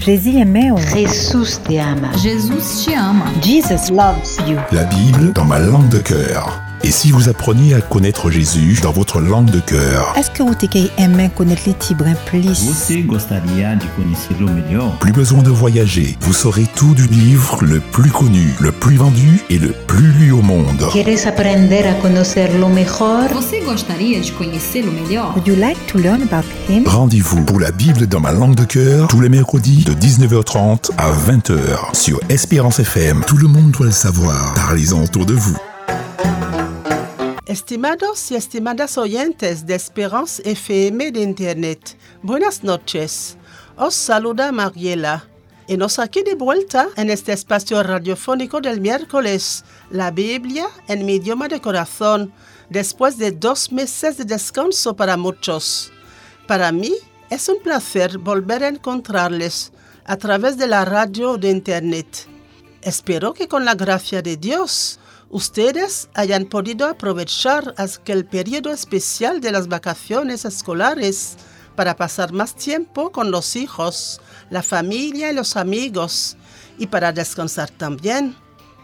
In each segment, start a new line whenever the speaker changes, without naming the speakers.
Jésus aimait.
Jesús te ama.
Jesus te ama.
Jesus loves you.
La Bible dans ma langue de cœur. Et si vous appreniez à connaître Jésus dans votre langue de cœur?
Est-ce que você quer aimer connaître les tibres plus?
Plus besoin de voyager, vous saurez tout du livre le plus connu, le plus vendu et le plus lu au monde.
¿Quieres aprender a conocerlo mejor?
Você gostaria de conhecê-lo melhor?
Would you like to learn about him?
Rendez-vous pour la Bible dans ma langue de cœur tous les mercredis de 19h30 à 20h sur Espérance FM. Tout le monde doit le savoir. Parlez-en autour de vous.
Estimados y estimadas oyentes de Esperance FM de Internet, buenas noches. Os saluda Mariela. Y nos aquí de vuelta en este espacio radiofónico del miércoles, la Biblia en mi idioma de corazón, después de dos meses de descanso para muchos. Para mí es un placer volver a encontrarles a través de la radio de Internet. Espero que con la gracia de Dios, ustedes hayan podido aprovechar aquel periodo especial de las vacaciones escolares para pasar más tiempo con los hijos, la familia y los amigos y para descansar también.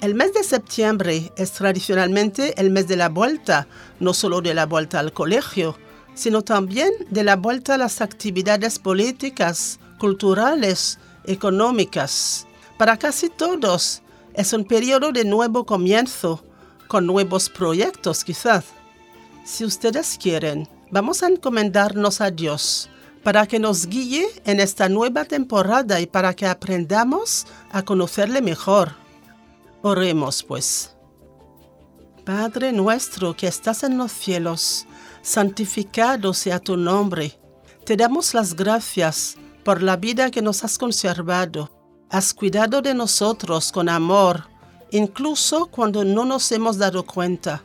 El mes de septiembre es tradicionalmente el mes de la vuelta, no solo de la vuelta al colegio, sino también de la vuelta a las actividades políticas, culturales, económicas. Para casi todos, es un periodo de nuevo comienzo, con nuevos proyectos quizás. Si ustedes quieren, vamos a encomendarnos a Dios para que nos guíe en esta nueva temporada y para que aprendamos a conocerle mejor. Oremos pues. Padre nuestro que estás en los cielos, santificado sea tu nombre. Te damos las gracias por la vida que nos has conservado Has cuidado de nosotros con amor, incluso cuando no nos hemos dado cuenta.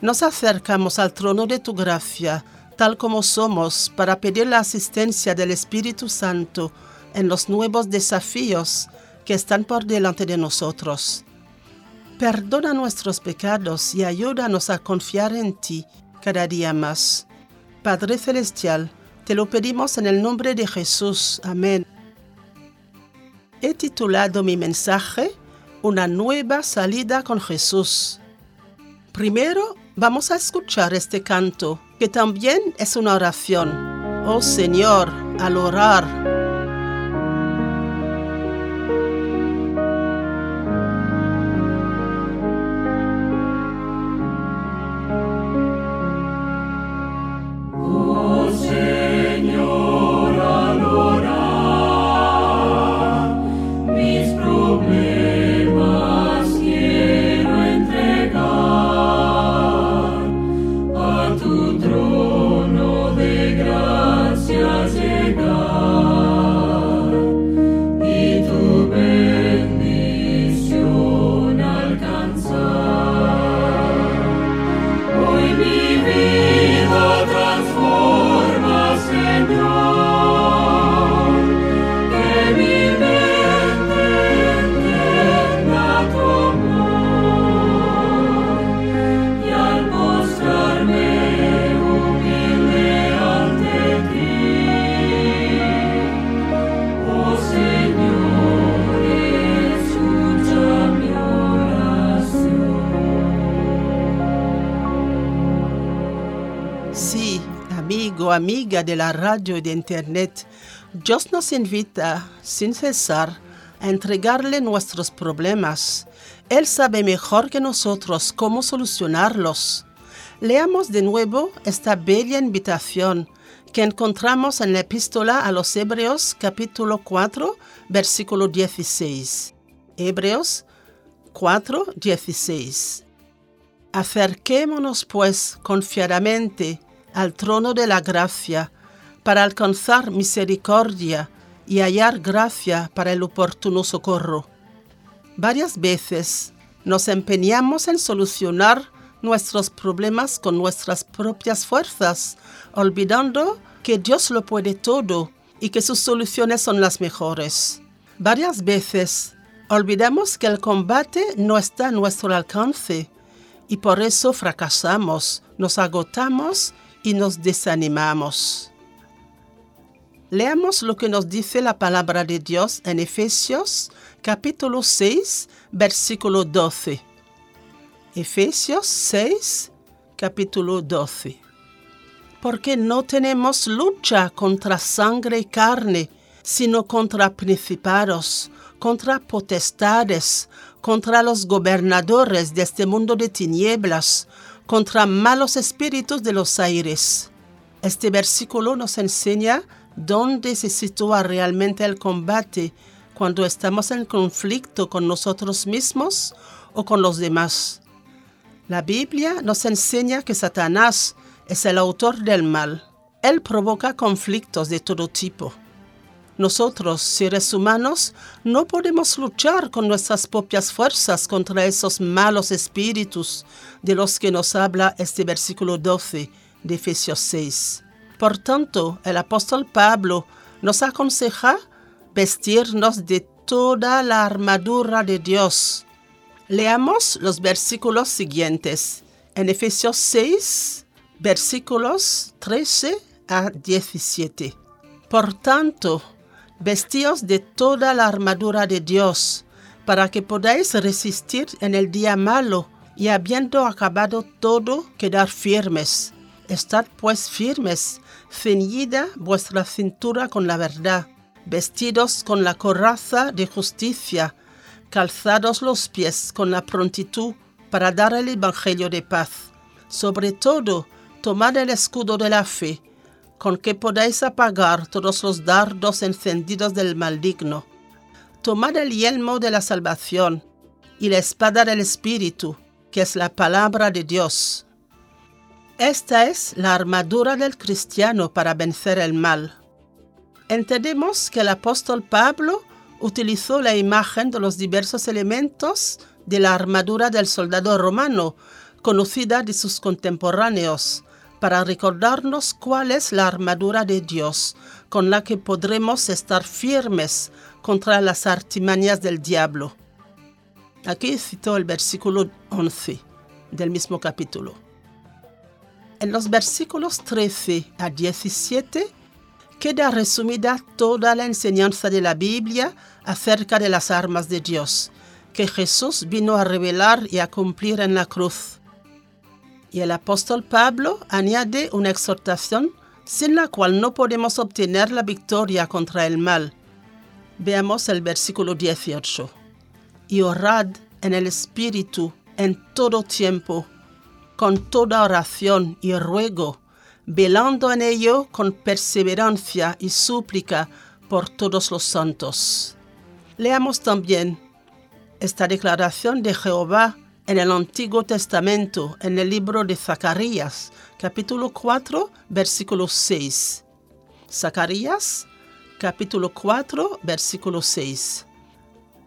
Nos acercamos al trono de tu gracia, tal como somos, para pedir la asistencia del Espíritu Santo en los nuevos desafíos que están por delante de nosotros. Perdona nuestros pecados y ayúdanos a confiar en ti cada día más. Padre Celestial, te lo pedimos en el nombre de Jesús. Amén he titulado mi mensaje Una nueva salida con Jesús. Primero vamos a escuchar este canto, que también es una oración. Oh Señor, al orar, de la radio y de internet, Dios nos invita sin cesar a entregarle nuestros problemas. Él sabe mejor que nosotros cómo solucionarlos. Leamos de nuevo esta bella invitación que encontramos en la epístola a los Hebreos capítulo 4, versículo 16. Hebreos 4, 16. Acerquémonos pues confiadamente al trono de la gracia para alcanzar misericordia y hallar gracia para el oportuno socorro. Varias veces nos empeñamos en solucionar nuestros problemas con nuestras propias fuerzas, olvidando que Dios lo puede todo y que sus soluciones son las mejores. Varias veces olvidamos que el combate no está a nuestro alcance y por eso fracasamos, nos agotamos y nos desanimamos. Leamos lo que nos dice la palabra de Dios en Efesios capítulo 6, versículo 12. Efesios 6, capítulo 12. Porque no tenemos lucha contra sangre y carne, sino contra principados, contra potestades, contra los gobernadores de este mundo de tinieblas, contra malos espíritus de los aires. Este versículo nos enseña dónde se sitúa realmente el combate cuando estamos en conflicto con nosotros mismos o con los demás. La Biblia nos enseña que Satanás es el autor del mal. Él provoca conflictos de todo tipo. Nosotros, seres humanos, no podemos luchar con nuestras propias fuerzas contra esos malos espíritus de los que nos habla este versículo 12 de Efesios 6. Por tanto, el apóstol Pablo nos aconseja vestirnos de toda la armadura de Dios. Leamos los versículos siguientes. En Efesios 6, versículos 13 a 17. Por tanto, vestíos de toda la armadura de Dios, para que podáis resistir en el día malo, y habiendo acabado todo, quedar firmes. Estad pues firmes, ceñida vuestra cintura con la verdad, vestidos con la coraza de justicia, calzados los pies con la prontitud para dar el Evangelio de paz. Sobre todo, tomad el escudo de la fe, con que podáis apagar todos los dardos encendidos del maligno. Tomad el yelmo de la salvación y la espada del Espíritu, que es la palabra de Dios. Esta es la armadura del cristiano para vencer el mal. Entendemos que el apóstol Pablo utilizó la imagen de los diversos elementos de la armadura del soldado romano, conocida de sus contemporáneos, para recordarnos cuál es la armadura de Dios con la que podremos estar firmes contra las artimañas del diablo. Aquí citó el versículo 11 del mismo capítulo. En los versículos 13 a 17 queda resumida toda la enseñanza de la Biblia acerca de las armas de Dios, que Jesús vino a revelar y a cumplir en la cruz. Y el apóstol Pablo añade una exhortación sin la cual no podemos obtener la victoria contra el mal. Veamos el versículo 18. Y orad en el Espíritu en todo tiempo, con toda oración y ruego, velando en ello con perseverancia y súplica por todos los santos. Leamos también esta declaración de Jehová en el Antiguo Testamento, en el libro de Zacarías, capítulo 4, versículo 6. Zacarías, capítulo 4, versículo 6.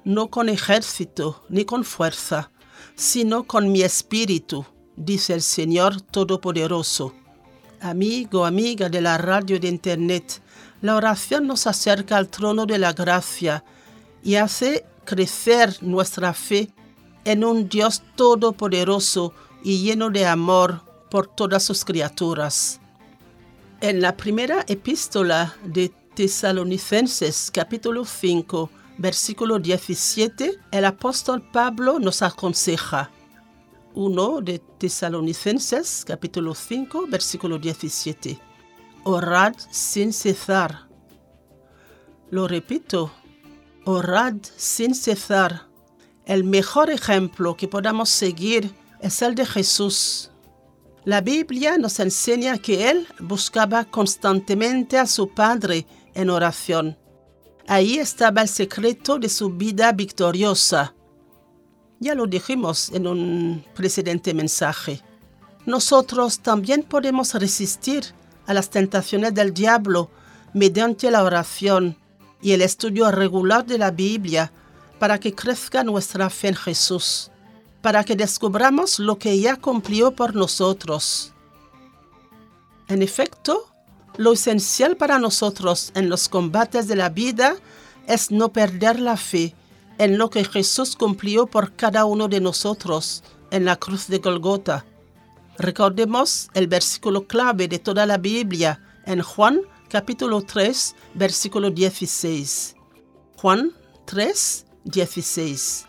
No con ejército ni con fuerza, sino con mi espíritu, dice el Señor Todopoderoso. Amigo, amiga de la radio de Internet, la oración nos acerca al trono de la gracia y hace crecer nuestra fe en un Dios todopoderoso y lleno de amor por todas sus criaturas. En la primera epístola de Tesalonicenses capítulo 5 versículo 17, el apóstol Pablo nos aconseja. 1 de Tesalonicenses capítulo 5 versículo 17. Orad sin cesar. Lo repito, orad sin cesar. El mejor ejemplo que podamos seguir es el de Jesús. La Biblia nos enseña que Él buscaba constantemente a su Padre en oración. Ahí estaba el secreto de su vida victoriosa. Ya lo dijimos en un precedente mensaje. Nosotros también podemos resistir a las tentaciones del diablo mediante la oración y el estudio regular de la Biblia para que crezca nuestra fe en Jesús, para que descubramos lo que ya cumplió por nosotros. En efecto, lo esencial para nosotros en los combates de la vida es no perder la fe en lo que Jesús cumplió por cada uno de nosotros en la cruz de Golgota. Recordemos el versículo clave de toda la Biblia en Juan capítulo 3, versículo 16. Juan 3, 16.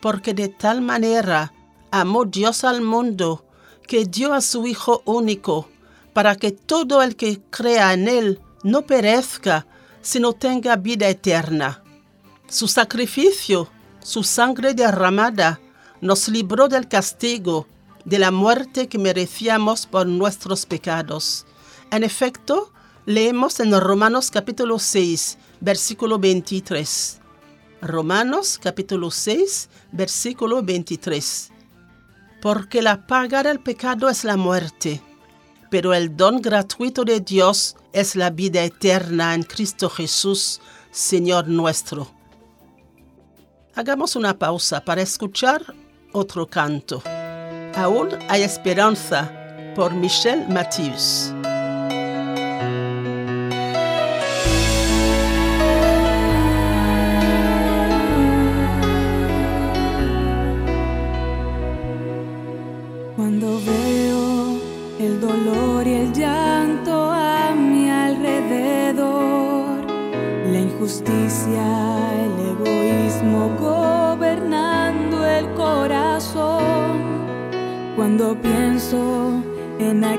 Porque de tal manera amó Dios al mundo que dio a su Hijo único, para que todo el que crea en Él no perezca, sino tenga vida eterna. Su sacrificio, su sangre derramada, nos libró del castigo, de la muerte que merecíamos por nuestros pecados. En efecto, leemos en Romanos capítulo 6, versículo 23. Romanos capítulo 6, versículo 23. Porque la paga del pecado es la muerte, pero el don gratuito de Dios es la vida eterna en Cristo Jesús, Señor nuestro. Hagamos una pausa para escuchar otro canto. Aún hay esperanza por Michel Mathius.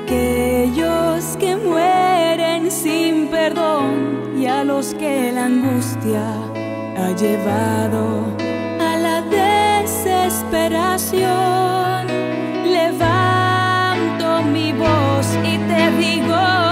Aquellos que mueren sin perdón y a los que la angustia ha llevado a la desesperación, levanto mi voz y te digo,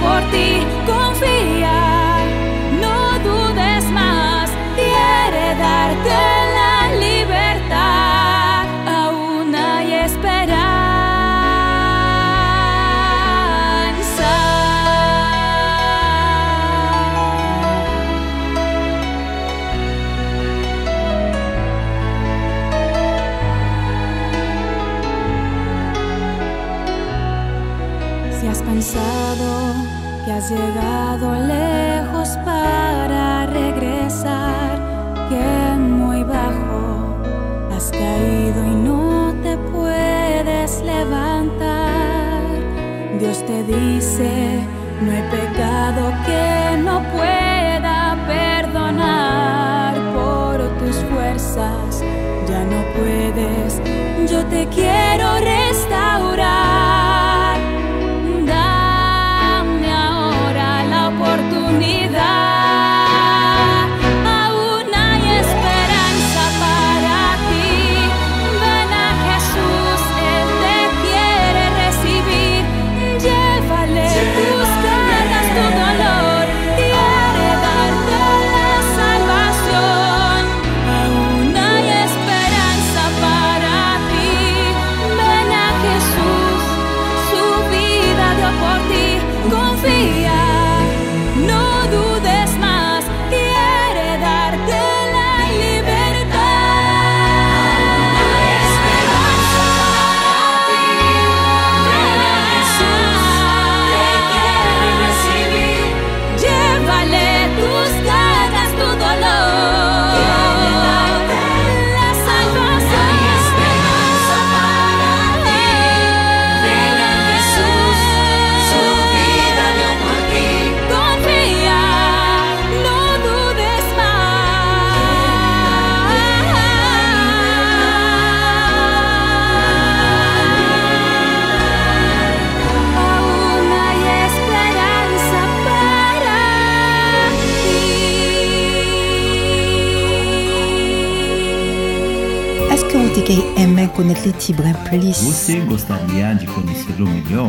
por ti,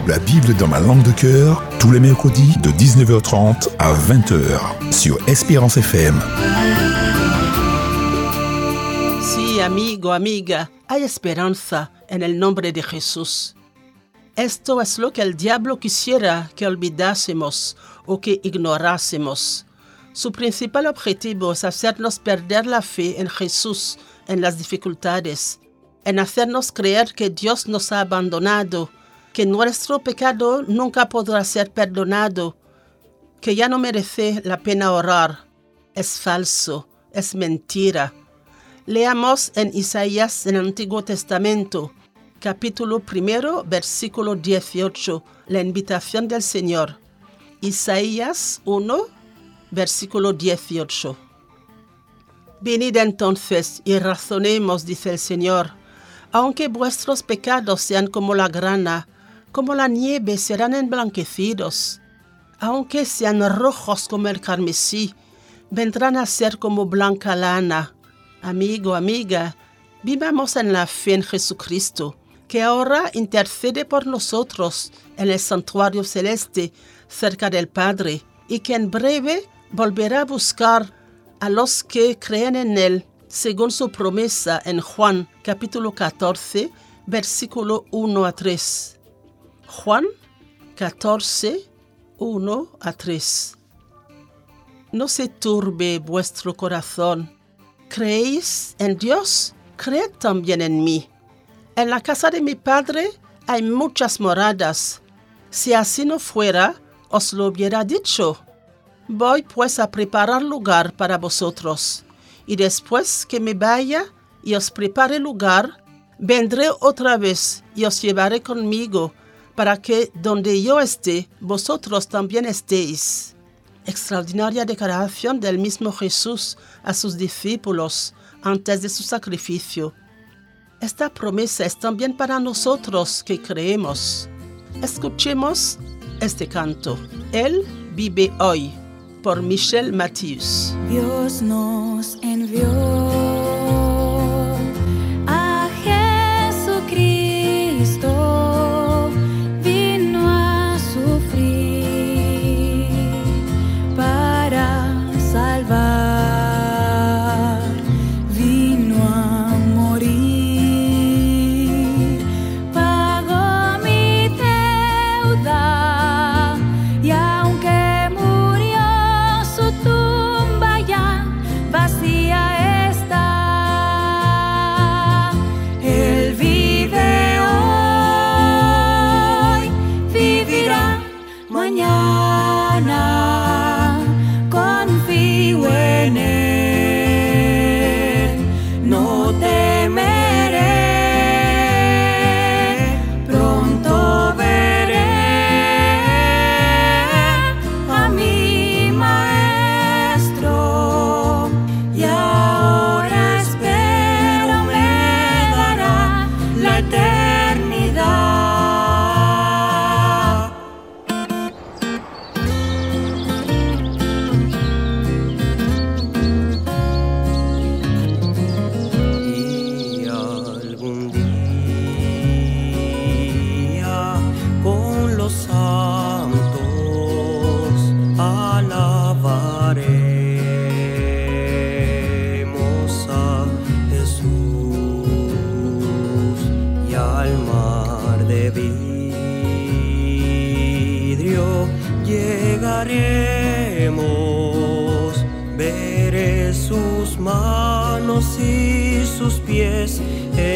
La
Bible dans ma langue de cœur, tous les mercredis de 19h30 à 20h sur Espérance FM.
Sí, amigo, amiga, hay esperanza en el nombre de Jesús. Esto es lo que el diablo quisiera que olvidásemos o que ignorásemos. Su principal objetivo es hacernos perder la fe en Jesús en las dificultades, en hacernos creer que Dios nos ha abandonado, que nuestro pecado nunca podrá ser perdonado, que ya no merece la pena orar. Es falso, es mentira. Leamos en Isaías en el Antiguo Testamento, capítulo primero, versículo 18, la invitación del Señor. Isaías 1, versículo 18. Venid entonces y razonemos, dice el Señor. Aunque vuestros pecados sean como la grana, como la nieve serán emblanquecidos. Aunque sean rojos como el carmesí, vendrán a ser como blanca lana. Amigo, amiga, vivamos en la fe en Jesucristo, que ahora intercede por nosotros en el santuario celeste cerca del Padre, y que en breve volverá a buscar a los que creen en Él, según su promesa en Juan capítulo 14, versículo 1 a 3. Juan 14, 1 a 3. No se turbe vuestro corazón. ¿Creéis en Dios? Creed también en mí. En la casa de mi Padre hay muchas moradas. Si así no fuera, os lo hubiera dicho. Voy pues a preparar lugar para vosotros, y después que me vaya y os prepare lugar, vendré otra vez y os llevaré conmigo, para que donde yo esté, vosotros también estéis. Extraordinaria declaración del mismo Jesús a sus discípulos antes de su sacrificio. Esta promesa es también para nosotros que creemos. Escuchemos este canto. Él vive hoy por Michel Mathius.
Dios nos envió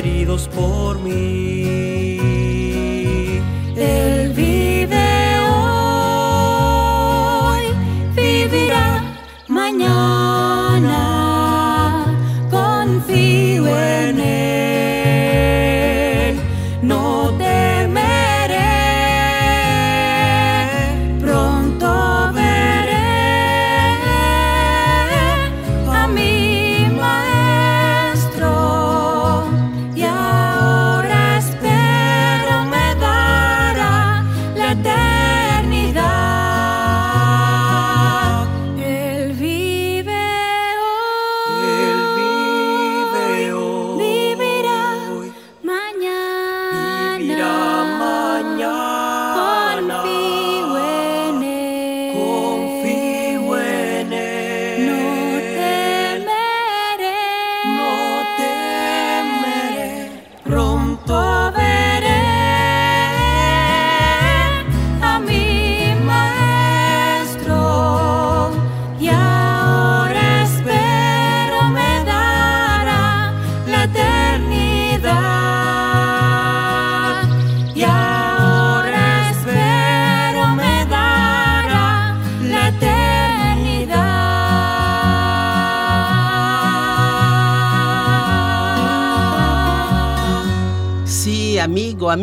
heridos por mí.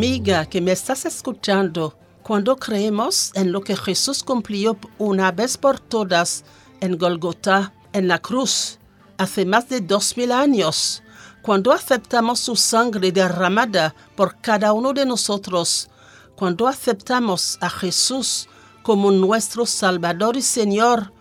Amiga que me estás escuchando, cuando creemos en lo que Jesús cumplió una vez por todas en Golgotha, en la cruz, hace más de dos mil años, cuando aceptamos su sangre derramada por cada uno de nosotros, cuando aceptamos a Jesús como nuestro Salvador y Señor,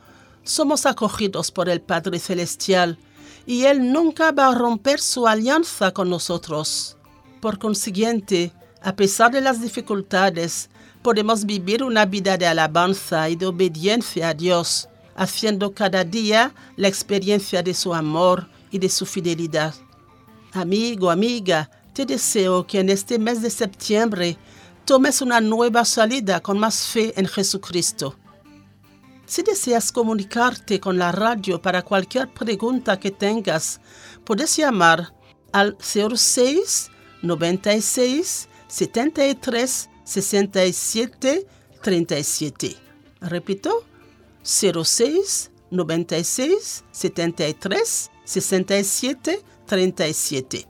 somos acogidos por el Padre Celestial y Él nunca va a romper su alianza con nosotros. Por consiguiente, a pesar de las dificultades, podemos vivir una vida de alabanza y de obediencia a Dios, haciendo cada día la experiencia de su amor y de su fidelidad. Amigo, amiga, te deseo que en este mes de septiembre tomes una nueva salida con más fe en Jesucristo. Si deseas comunicarte con la radio para cualquier pregunta que tengas, puedes llamar al 06 96 73 67 37. Repito, 06 96 73 67 37.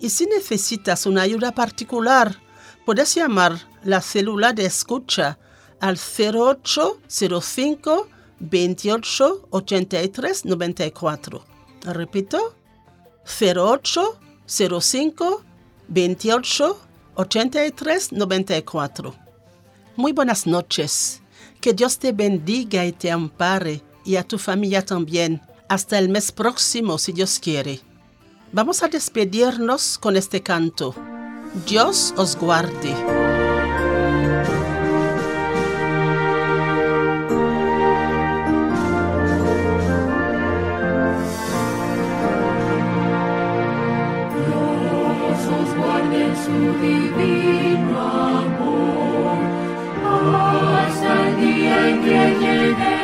Y si necesitas una ayuda particular, puedes llamar la célula de escucha al 0805 28 83 94. Repito, 0805 28 83 94. Muy buenas noches. Que Dios te bendiga y te ampare y a tu familia también. Hasta el mes próximo, si Dios quiere. Vamos a despedirnos con este canto. Dios os guarde.
divino amor, hasta el día en que llegue.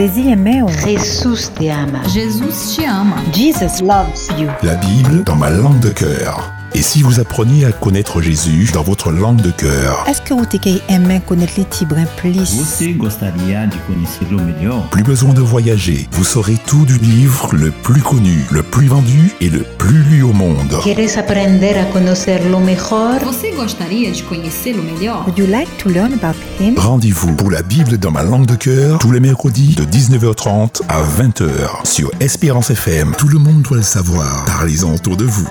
Jésus aimait.
Jesús te ama.
Jesus te ama.
Jesus loves you.
La Bible dans ma langue de cœur. Et si vous appreniez à connaître Jésus dans votre langue de cœur?
Est-ce que você quer aimer connaître les Tibrins plus?
Plus besoin de voyager, vous saurez tout du livre le plus connu, le plus vendu et le plus lu au monde.
¿Quieres aprender a conocerlo mejor?
Você gostaria de conhecê-lo melhor?
Would you like to learn about
Rendez-vous pour la Bible dans ma langue de cœur tous les mercredis de 19h30 à 20h sur Espérance FM. Tout le monde doit le savoir. Parlez-en autour de vous.